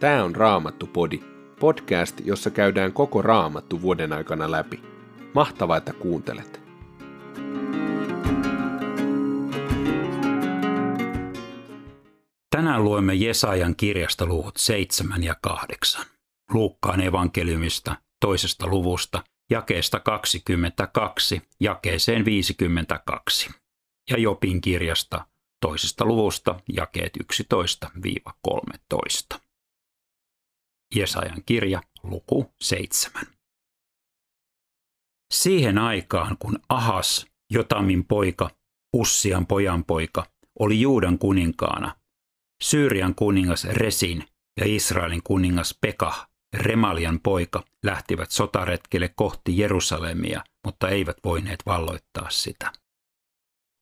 Tämä on Raamattu-podi, podcast, jossa käydään koko Raamattu vuoden aikana läpi. Mahtavaa, että kuuntelet! Tänään luemme Jesajan kirjasta luvut 7 ja 8. Luukkaan evankeliumista toisesta luvusta, jakeesta 22, jakeeseen 52. Ja Jopin kirjasta toisesta luvusta, jakeet 11-13. Jesajan kirja, luku 7. Siihen aikaan, kun Ahas, Jotamin poika, Ussian pojan poika, oli Juudan kuninkaana, Syyrian kuningas Resin ja Israelin kuningas Pekah, Remalian poika, lähtivät sotaretkelle kohti Jerusalemia, mutta eivät voineet valloittaa sitä.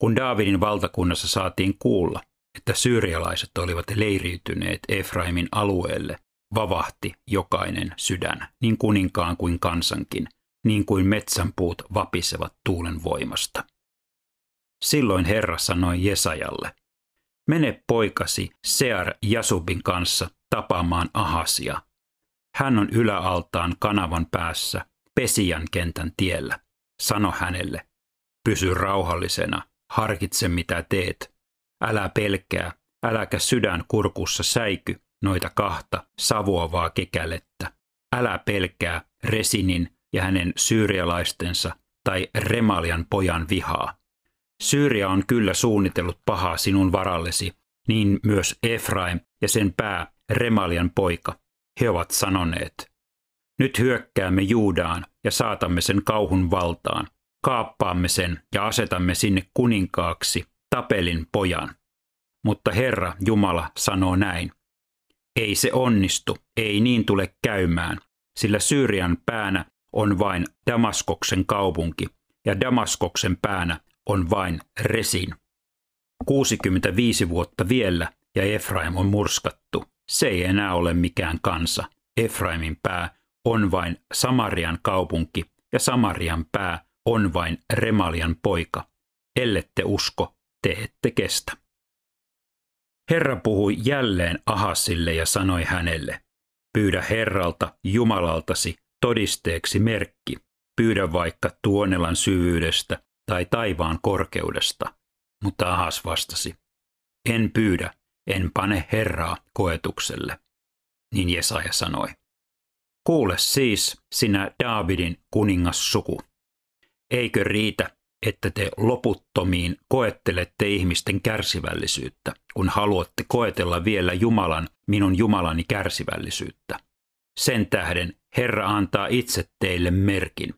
Kun Daavidin valtakunnassa saatiin kuulla, että syyrialaiset olivat leiriytyneet Efraimin alueelle, vavahti jokainen sydän, niin kuninkaan kuin kansankin, niin kuin metsänpuut vapisevat tuulen voimasta. Silloin Herra sanoi Jesajalle, mene poikasi Sear Jasubin kanssa tapaamaan Ahasia. Hän on yläaltaan kanavan päässä, Pesian kentän tiellä. Sano hänelle, pysy rauhallisena, harkitse mitä teet. Älä pelkää, äläkä sydän kurkussa säiky, noita kahta savuavaa kekälettä. Älä pelkää Resinin ja hänen syyrialaistensa tai Remalian pojan vihaa. Syyria on kyllä suunnitellut pahaa sinun varallesi, niin myös Efraim ja sen pää Remalian poika. He ovat sanoneet, nyt hyökkäämme Juudaan ja saatamme sen kauhun valtaan. Kaappaamme sen ja asetamme sinne kuninkaaksi Tapelin pojan. Mutta Herra Jumala sanoo näin. Ei se onnistu, ei niin tule käymään, sillä Syyrian päänä on vain Damaskoksen kaupunki, ja Damaskoksen päänä on vain Resin. 65 vuotta vielä, ja Efraim on murskattu. Se ei enää ole mikään kansa. Efraimin pää on vain Samarian kaupunki, ja Samarian pää on vain Remalian poika. Ellette usko, te ette kestä. Herra puhui jälleen Ahasille ja sanoi hänelle, pyydä Herralta, Jumalaltasi, todisteeksi merkki, pyydä vaikka tuonelan syvyydestä tai taivaan korkeudesta. Mutta Ahas vastasi, en pyydä, en pane Herraa koetukselle. Niin Jesaja sanoi, kuule siis sinä Daavidin kuningassuku. Eikö riitä, että te loputtomiin koettelette ihmisten kärsivällisyyttä, kun haluatte koetella vielä Jumalan, minun Jumalani kärsivällisyyttä. Sen tähden Herra antaa itse teille merkin.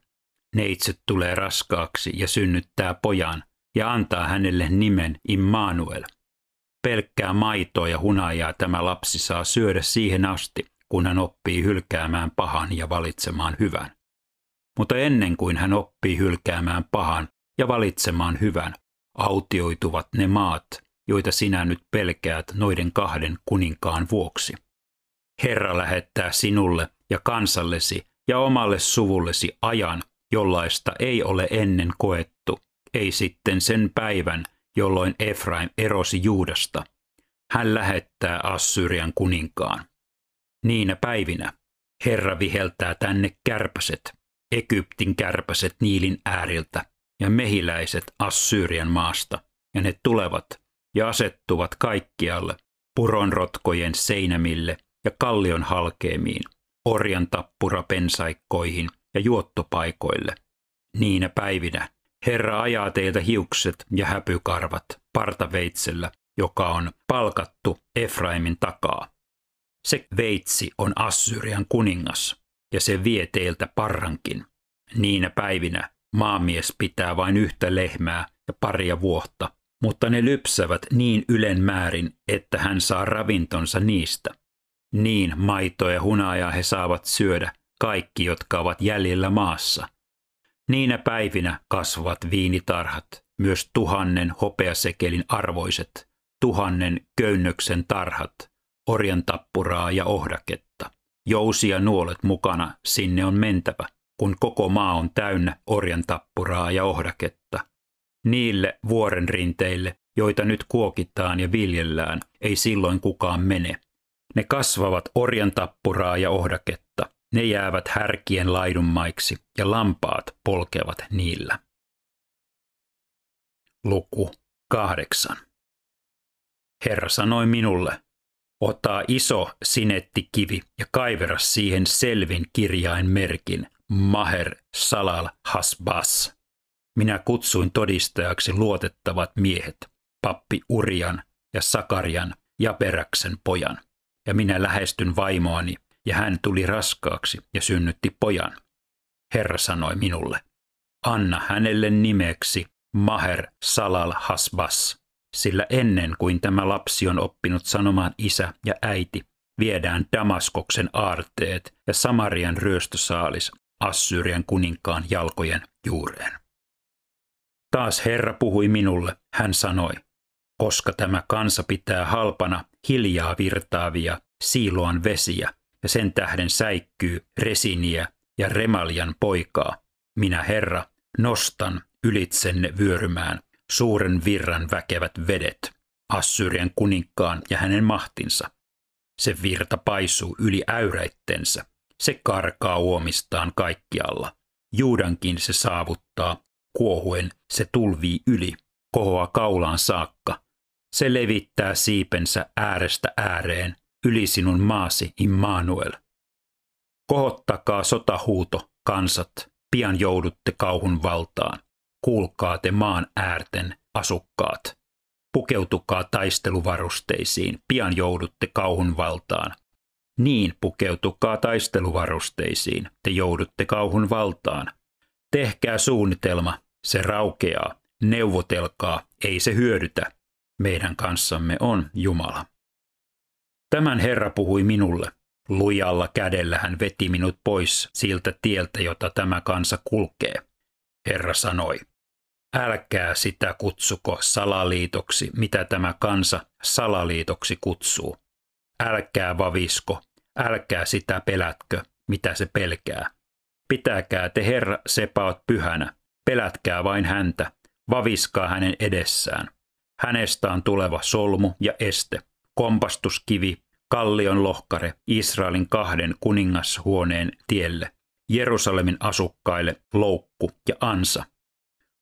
Neitse tulee raskaaksi ja synnyttää pojan ja antaa hänelle nimen Immanuel. Pelkkää maitoa ja hunajaa tämä lapsi saa syödä siihen asti, kun hän oppii hylkäämään pahan ja valitsemaan hyvän. Mutta ennen kuin hän oppii hylkäämään pahan ja valitsemaan hyvän, autioituvat ne maat, joita sinä nyt pelkäät noiden kahden kuninkaan vuoksi. Herra lähettää sinulle ja kansallesi ja omalle suvullesi ajan, jollaista ei ole ennen koettu, ei sitten sen päivän, jolloin Efraim erosi Juudasta. Hän lähettää Assyrian kuninkaan. Niinä päivinä Herra viheltää tänne kärpäset, Egyptin kärpäset Niilin ääriltä, ja mehiläiset Assyrian maasta, ja ne tulevat ja asettuvat kaikkialle puronrotkojen seinämille ja kallion halkeemiin, orjan tappurapensaikkoihin ja juottopaikoille. Niinä päivinä Herra ajaa teiltä hiukset ja häpykarvat partaveitsellä, joka on palkattu Efraimin takaa. Se veitsi on Assyrian kuningas, ja se vie teiltä parrankin. Niinä päivinä Maamies pitää vain yhtä lehmää ja paria vuotta, mutta ne lypsävät niin ylen määrin, että hän saa ravintonsa niistä. Niin maitoa ja hunajaa he saavat syödä, kaikki, jotka ovat jäljellä maassa. Niinä päivinä kasvavat viinitarhat, myös tuhannen hopeasekelin arvoiset, tuhannen köynnöksen tarhat, orjan tappuraa ja ohdaketta. Jousia nuolet mukana, sinne on mentävä kun koko maa on täynnä orjan tappuraa ja ohdaketta. Niille vuoren rinteille, joita nyt kuokitaan ja viljellään, ei silloin kukaan mene. Ne kasvavat orjantappuraa ja ohdaketta. Ne jäävät härkien laidunmaiksi ja lampaat polkevat niillä. Luku kahdeksan. Herra sanoi minulle, ota iso sinettikivi ja kaivera siihen selvin kirjain merkin Maher Salal Hasbas. Minä kutsuin todistajaksi luotettavat miehet, pappi Urian ja Sakarian ja Peräksen pojan. Ja minä lähestyn vaimoani, ja hän tuli raskaaksi ja synnytti pojan. Herra sanoi minulle, anna hänelle nimeksi Maher Salal Hasbas, sillä ennen kuin tämä lapsi on oppinut sanomaan isä ja äiti, viedään Damaskoksen aarteet ja Samarian ryöstösaalis Assyrian kuninkaan jalkojen juureen. Taas Herra puhui minulle, hän sanoi, koska tämä kansa pitää halpana hiljaa virtaavia siiloan vesiä ja sen tähden säikkyy resiniä ja remaljan poikaa, minä Herra nostan ylitsenne vyörymään suuren virran väkevät vedet, Assyrian kuninkaan ja hänen mahtinsa. Se virta paisuu yli äyräittensä, se karkaa uomistaan kaikkialla. Juudankin se saavuttaa, kuohuen se tulvii yli, kohoa kaulaan saakka. Se levittää siipensä äärestä ääreen, yli sinun maasi Immanuel. Kohottakaa sotahuuto, kansat, pian joudutte kauhun valtaan kuulkaa te maan äärten asukkaat. Pukeutukaa taisteluvarusteisiin, pian joudutte kauhun valtaan. Niin pukeutukaa taisteluvarusteisiin, te joudutte kauhun valtaan. Tehkää suunnitelma, se raukeaa. Neuvotelkaa, ei se hyödytä. Meidän kanssamme on Jumala. Tämän Herra puhui minulle. Lujalla kädellä hän veti minut pois siltä tieltä, jota tämä kansa kulkee. Herra sanoi, älkää sitä kutsuko salaliitoksi, mitä tämä kansa salaliitoksi kutsuu. Älkää vavisko, älkää sitä pelätkö, mitä se pelkää. Pitäkää te Herra sepaot pyhänä, pelätkää vain häntä, vaviskaa hänen edessään. Hänestä on tuleva solmu ja este, kompastuskivi, kallion lohkare Israelin kahden kuningashuoneen tielle. Jerusalemin asukkaille loukku ja ansa.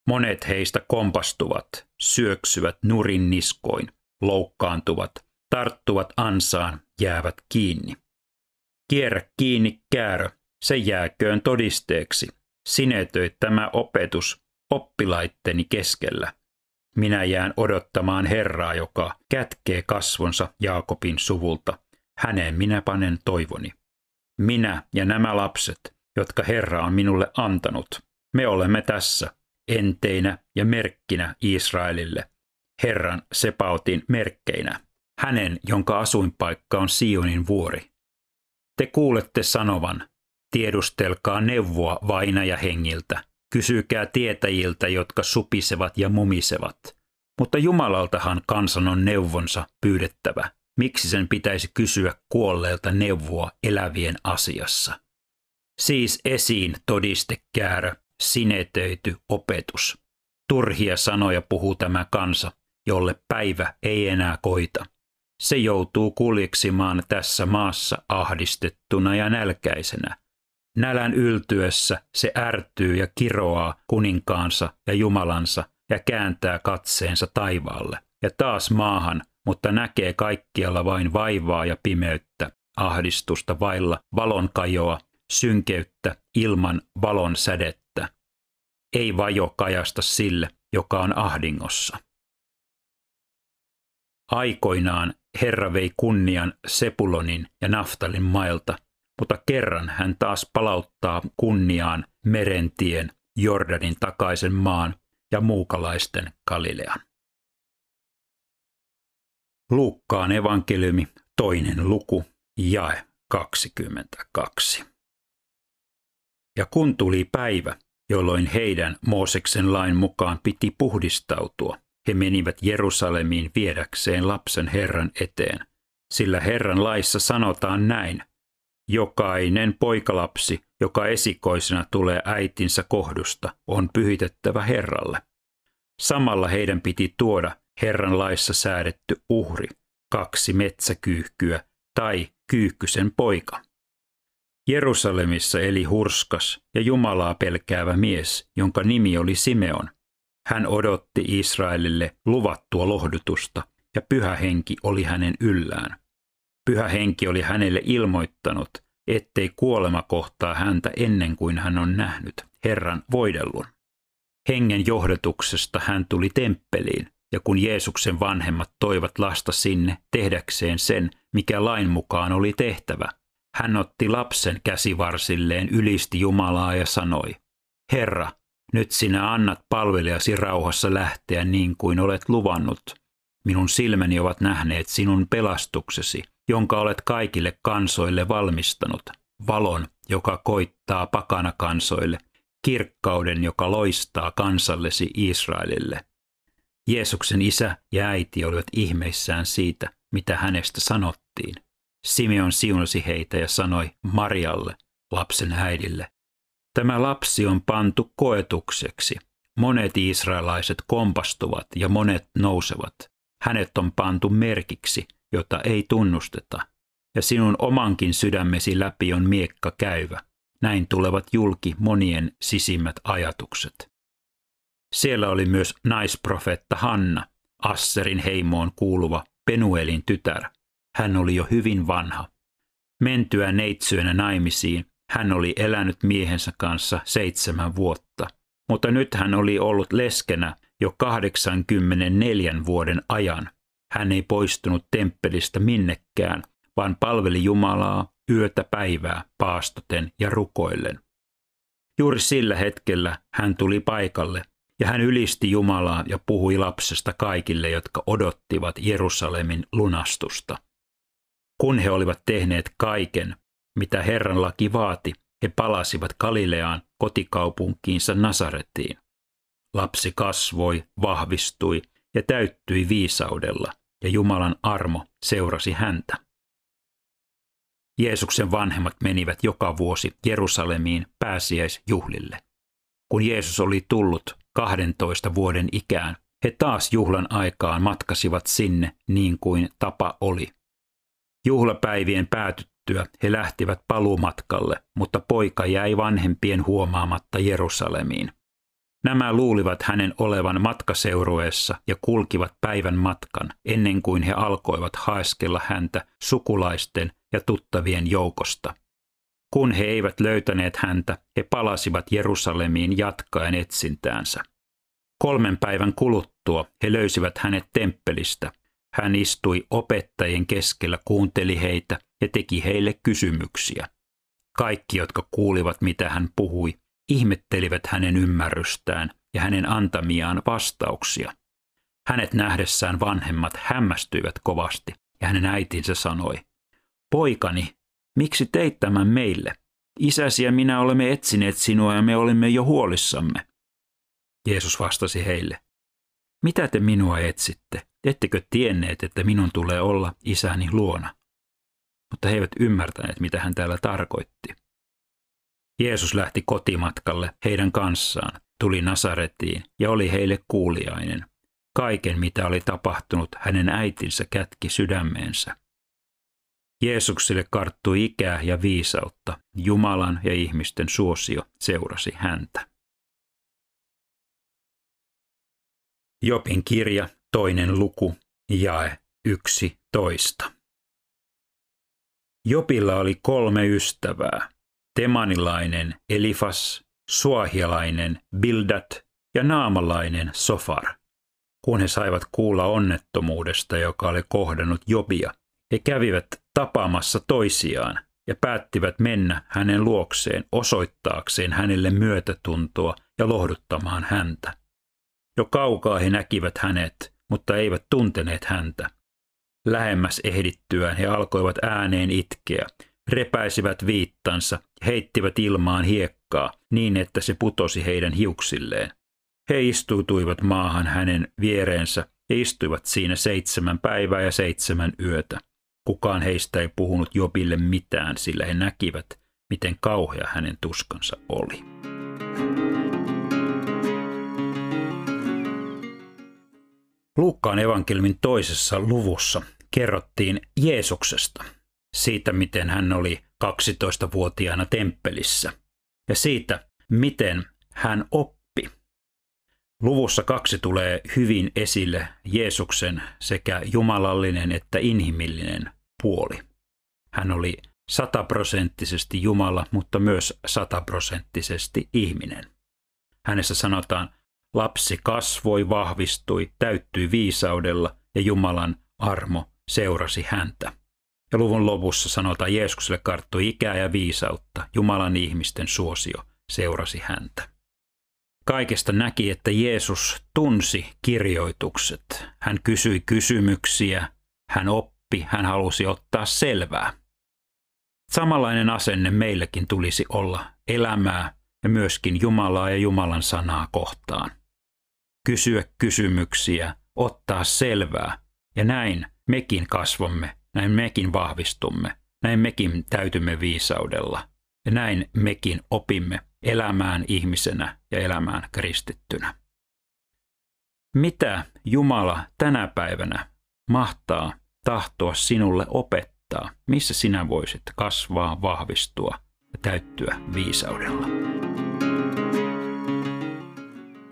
Monet heistä kompastuvat, syöksyvät nurin niskoin, loukkaantuvat, tarttuvat ansaan, jäävät kiinni. Kierrä kiinni käärö, se jääköön todisteeksi. Sinetöi tämä opetus oppilaitteni keskellä. Minä jään odottamaan Herraa, joka kätkee kasvonsa Jaakobin suvulta. Häneen minä panen toivoni. Minä ja nämä lapset, jotka Herra on minulle antanut. Me olemme tässä, enteinä ja merkkinä Israelille, Herran Sepautin merkkeinä, hänen, jonka asuinpaikka on Sionin vuori. Te kuulette sanovan, tiedustelkaa neuvoa vaina hengiltä, kysykää tietäjiltä, jotka supisevat ja mumisevat. Mutta Jumalaltahan kansan on neuvonsa pyydettävä. Miksi sen pitäisi kysyä kuolleelta neuvoa elävien asiassa? Siis esiin todistekäärö, sinetöity opetus. Turhia sanoja puhuu tämä kansa, jolle päivä ei enää koita. Se joutuu kuljeksimaan tässä maassa ahdistettuna ja nälkäisenä. Nälän yltyessä se ärtyy ja kiroaa kuninkaansa ja Jumalansa ja kääntää katseensa taivaalle ja taas maahan, mutta näkee kaikkialla vain vaivaa ja pimeyttä, ahdistusta vailla valonkajoa synkeyttä ilman valon sädettä. Ei vajo kajasta sille, joka on ahdingossa. Aikoinaan Herra vei kunnian Sepulonin ja Naftalin mailta, mutta kerran hän taas palauttaa kunniaan merentien, Jordanin takaisen maan ja muukalaisten Galilean. Luukkaan evankeliumi, toinen luku, jae 22. Ja kun tuli päivä, jolloin heidän Mooseksen lain mukaan piti puhdistautua, he menivät Jerusalemiin viedäkseen lapsen Herran eteen. Sillä Herran laissa sanotaan näin, jokainen poikalapsi, joka esikoisena tulee äitinsä kohdusta, on pyhitettävä Herralle. Samalla heidän piti tuoda Herran laissa säädetty uhri, kaksi metsäkyyhkyä tai Kyykkysen poika. Jerusalemissa eli hurskas ja Jumalaa pelkäävä mies, jonka nimi oli Simeon. Hän odotti Israelille luvattua lohdutusta ja pyhä henki oli hänen yllään. Pyhä henki oli hänelle ilmoittanut, ettei kuolema kohtaa häntä ennen kuin hän on nähnyt Herran voidellun. Hengen johdatuksesta hän tuli temppeliin, ja kun Jeesuksen vanhemmat toivat lasta sinne tehdäkseen sen, mikä lain mukaan oli tehtävä, hän otti lapsen käsivarsilleen, ylisti Jumalaa ja sanoi, Herra, nyt sinä annat palvelijasi rauhassa lähteä niin kuin olet luvannut. Minun silmäni ovat nähneet sinun pelastuksesi, jonka olet kaikille kansoille valmistanut, valon, joka koittaa pakana kansoille, kirkkauden, joka loistaa kansallesi Israelille. Jeesuksen isä ja äiti olivat ihmeissään siitä, mitä hänestä sanottiin. Simeon siunasi heitä ja sanoi Marialle, lapsen äidille, Tämä lapsi on pantu koetukseksi. Monet israelaiset kompastuvat ja monet nousevat. Hänet on pantu merkiksi, jota ei tunnusteta. Ja sinun omankin sydämesi läpi on miekka käyvä. Näin tulevat julki monien sisimmät ajatukset. Siellä oli myös naisprofetta Hanna, Asserin heimoon kuuluva Penuelin tytär. Hän oli jo hyvin vanha. Mentyä neitsyönä naimisiin, hän oli elänyt miehensä kanssa seitsemän vuotta, mutta nyt hän oli ollut leskenä jo 84 vuoden ajan. Hän ei poistunut temppelistä minnekään, vaan palveli Jumalaa yötä päivää paastoten ja rukoillen. Juuri sillä hetkellä hän tuli paikalle ja hän ylisti Jumalaa ja puhui lapsesta kaikille, jotka odottivat Jerusalemin lunastusta. Kun he olivat tehneet kaiken, mitä Herran laki vaati, he palasivat Galileaan kotikaupunkiinsa Nasarettiin. Lapsi kasvoi, vahvistui ja täyttyi viisaudella, ja Jumalan armo seurasi häntä. Jeesuksen vanhemmat menivät joka vuosi Jerusalemiin pääsiäisjuhlille. Kun Jeesus oli tullut 12 vuoden ikään, he taas juhlan aikaan matkasivat sinne niin kuin tapa oli. Juhlapäivien päätyttyä he lähtivät paluumatkalle, mutta poika jäi vanhempien huomaamatta Jerusalemiin. Nämä luulivat hänen olevan matkaseurueessa ja kulkivat päivän matkan ennen kuin he alkoivat haeskella häntä sukulaisten ja tuttavien joukosta. Kun he eivät löytäneet häntä, he palasivat Jerusalemiin jatkaen etsintäänsä. Kolmen päivän kuluttua he löysivät hänet temppelistä hän istui opettajien keskellä, kuunteli heitä ja teki heille kysymyksiä. Kaikki, jotka kuulivat, mitä hän puhui, ihmettelivät hänen ymmärrystään ja hänen antamiaan vastauksia. Hänet nähdessään vanhemmat hämmästyivät kovasti ja hänen äitinsä sanoi, Poikani, miksi teit tämän meille? Isäsi ja minä olemme etsineet sinua ja me olimme jo huolissamme. Jeesus vastasi heille, mitä te minua etsitte? Ettekö tienneet, että minun tulee olla isäni luona? Mutta he eivät ymmärtäneet, mitä hän täällä tarkoitti. Jeesus lähti kotimatkalle heidän kanssaan, tuli Nasaretiin ja oli heille kuuliainen. Kaiken, mitä oli tapahtunut, hänen äitinsä kätki sydämeensä. Jeesukselle karttui ikää ja viisautta, Jumalan ja ihmisten suosio seurasi häntä. Jopin kirja, toinen luku, jae yksi toista. Jopilla oli kolme ystävää, temanilainen Elifas, suahialainen Bildat ja naamalainen Sofar. Kun he saivat kuulla onnettomuudesta, joka oli kohdannut Jobia, he kävivät tapaamassa toisiaan ja päättivät mennä hänen luokseen osoittaakseen hänelle myötätuntoa ja lohduttamaan häntä. Jo kaukaa he näkivät hänet, mutta eivät tunteneet häntä. Lähemmäs ehdittyään he alkoivat ääneen itkeä, repäisivät viittansa, heittivät ilmaan hiekkaa niin, että se putosi heidän hiuksilleen. He istuutuivat maahan hänen viereensä ja istuivat siinä seitsemän päivää ja seitsemän yötä. Kukaan heistä ei puhunut Jobille mitään, sillä he näkivät, miten kauhea hänen tuskansa oli. Luukkaan evankelmin toisessa luvussa kerrottiin Jeesuksesta. siitä, miten hän oli 12-vuotiaana temppelissä ja siitä, miten hän oppi. Luvussa kaksi tulee hyvin esille Jeesuksen sekä jumalallinen että inhimillinen puoli. Hän oli sataprosenttisesti Jumala, mutta myös sataprosenttisesti ihminen. Hänessä sanotaan, lapsi kasvoi, vahvistui, täyttyi viisaudella ja Jumalan armo seurasi häntä. Ja luvun lopussa sanotaan, Jeesukselle karttui ikää ja viisautta, Jumalan ihmisten suosio seurasi häntä. Kaikesta näki, että Jeesus tunsi kirjoitukset. Hän kysyi kysymyksiä, hän oppi, hän halusi ottaa selvää. Samanlainen asenne meillekin tulisi olla elämää ja myöskin Jumalaa ja Jumalan sanaa kohtaan. Kysyä kysymyksiä, ottaa selvää ja näin mekin kasvamme, näin mekin vahvistumme, näin mekin täytymme viisaudella ja näin mekin opimme elämään ihmisenä ja elämään kristittynä. Mitä Jumala tänä päivänä mahtaa tahtoa sinulle opettaa? Missä sinä voisit kasvaa, vahvistua ja täyttyä viisaudella?